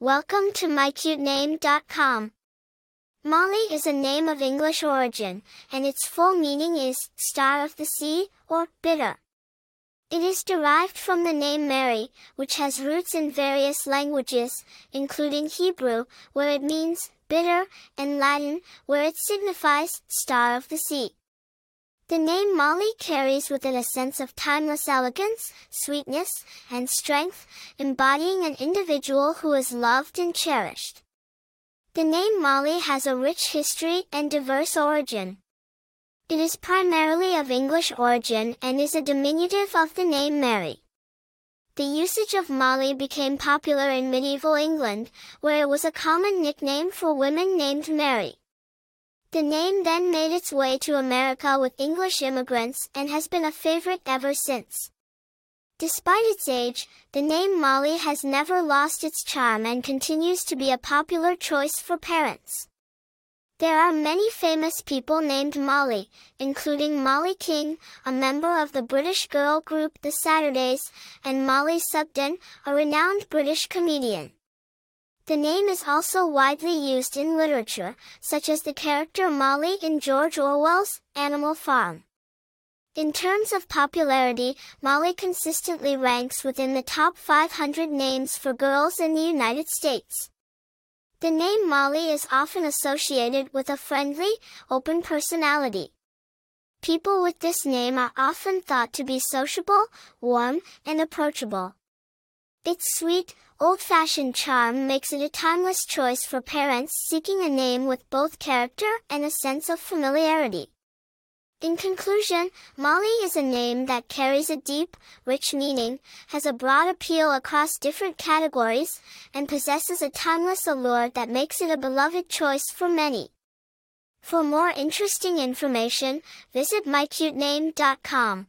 Welcome to mycutename.com. Mollie is a name of English origin, and its full meaning is star of the sea or bitter. It is derived from the name Mary, which has roots in various languages, including Hebrew, where it means bitter, and Latin, where it signifies star of the sea. The name Mollie carries with it a sense of timeless elegance, sweetness, and strength, embodying an individual who is loved and cherished. The name Mollie has a rich history and diverse origin. It is primarily of English origin and is a diminutive of the name Mary. The usage of Mollie became popular in medieval England, where it was a common nickname for women named Mary. The name then made its way to America with English immigrants and has been a favorite ever since. Despite its age, the name Mollie has never lost its charm and continues to be a popular choice for parents. There are many famous people named Mollie, including Mollie King, a member of the British girl group The Saturdays, and Mollie Sugden, a renowned British comedian. The name is also widely used in literature, such as the character Mollie in George Orwell's Animal Farm. In terms of popularity, Mollie consistently ranks within the top 500 names for girls in the United States. The name Mollie is often associated with a friendly, open personality. People with this name are often thought to be sociable, warm, and approachable. Its sweet, old-fashioned charm makes it a timeless choice for parents seeking a name with both character and a sense of familiarity. In conclusion, Mollie is a name that carries a deep, rich meaning, has a broad appeal across different categories, and possesses a timeless allure that makes it a beloved choice for many. For more interesting information, visit mycutename.com.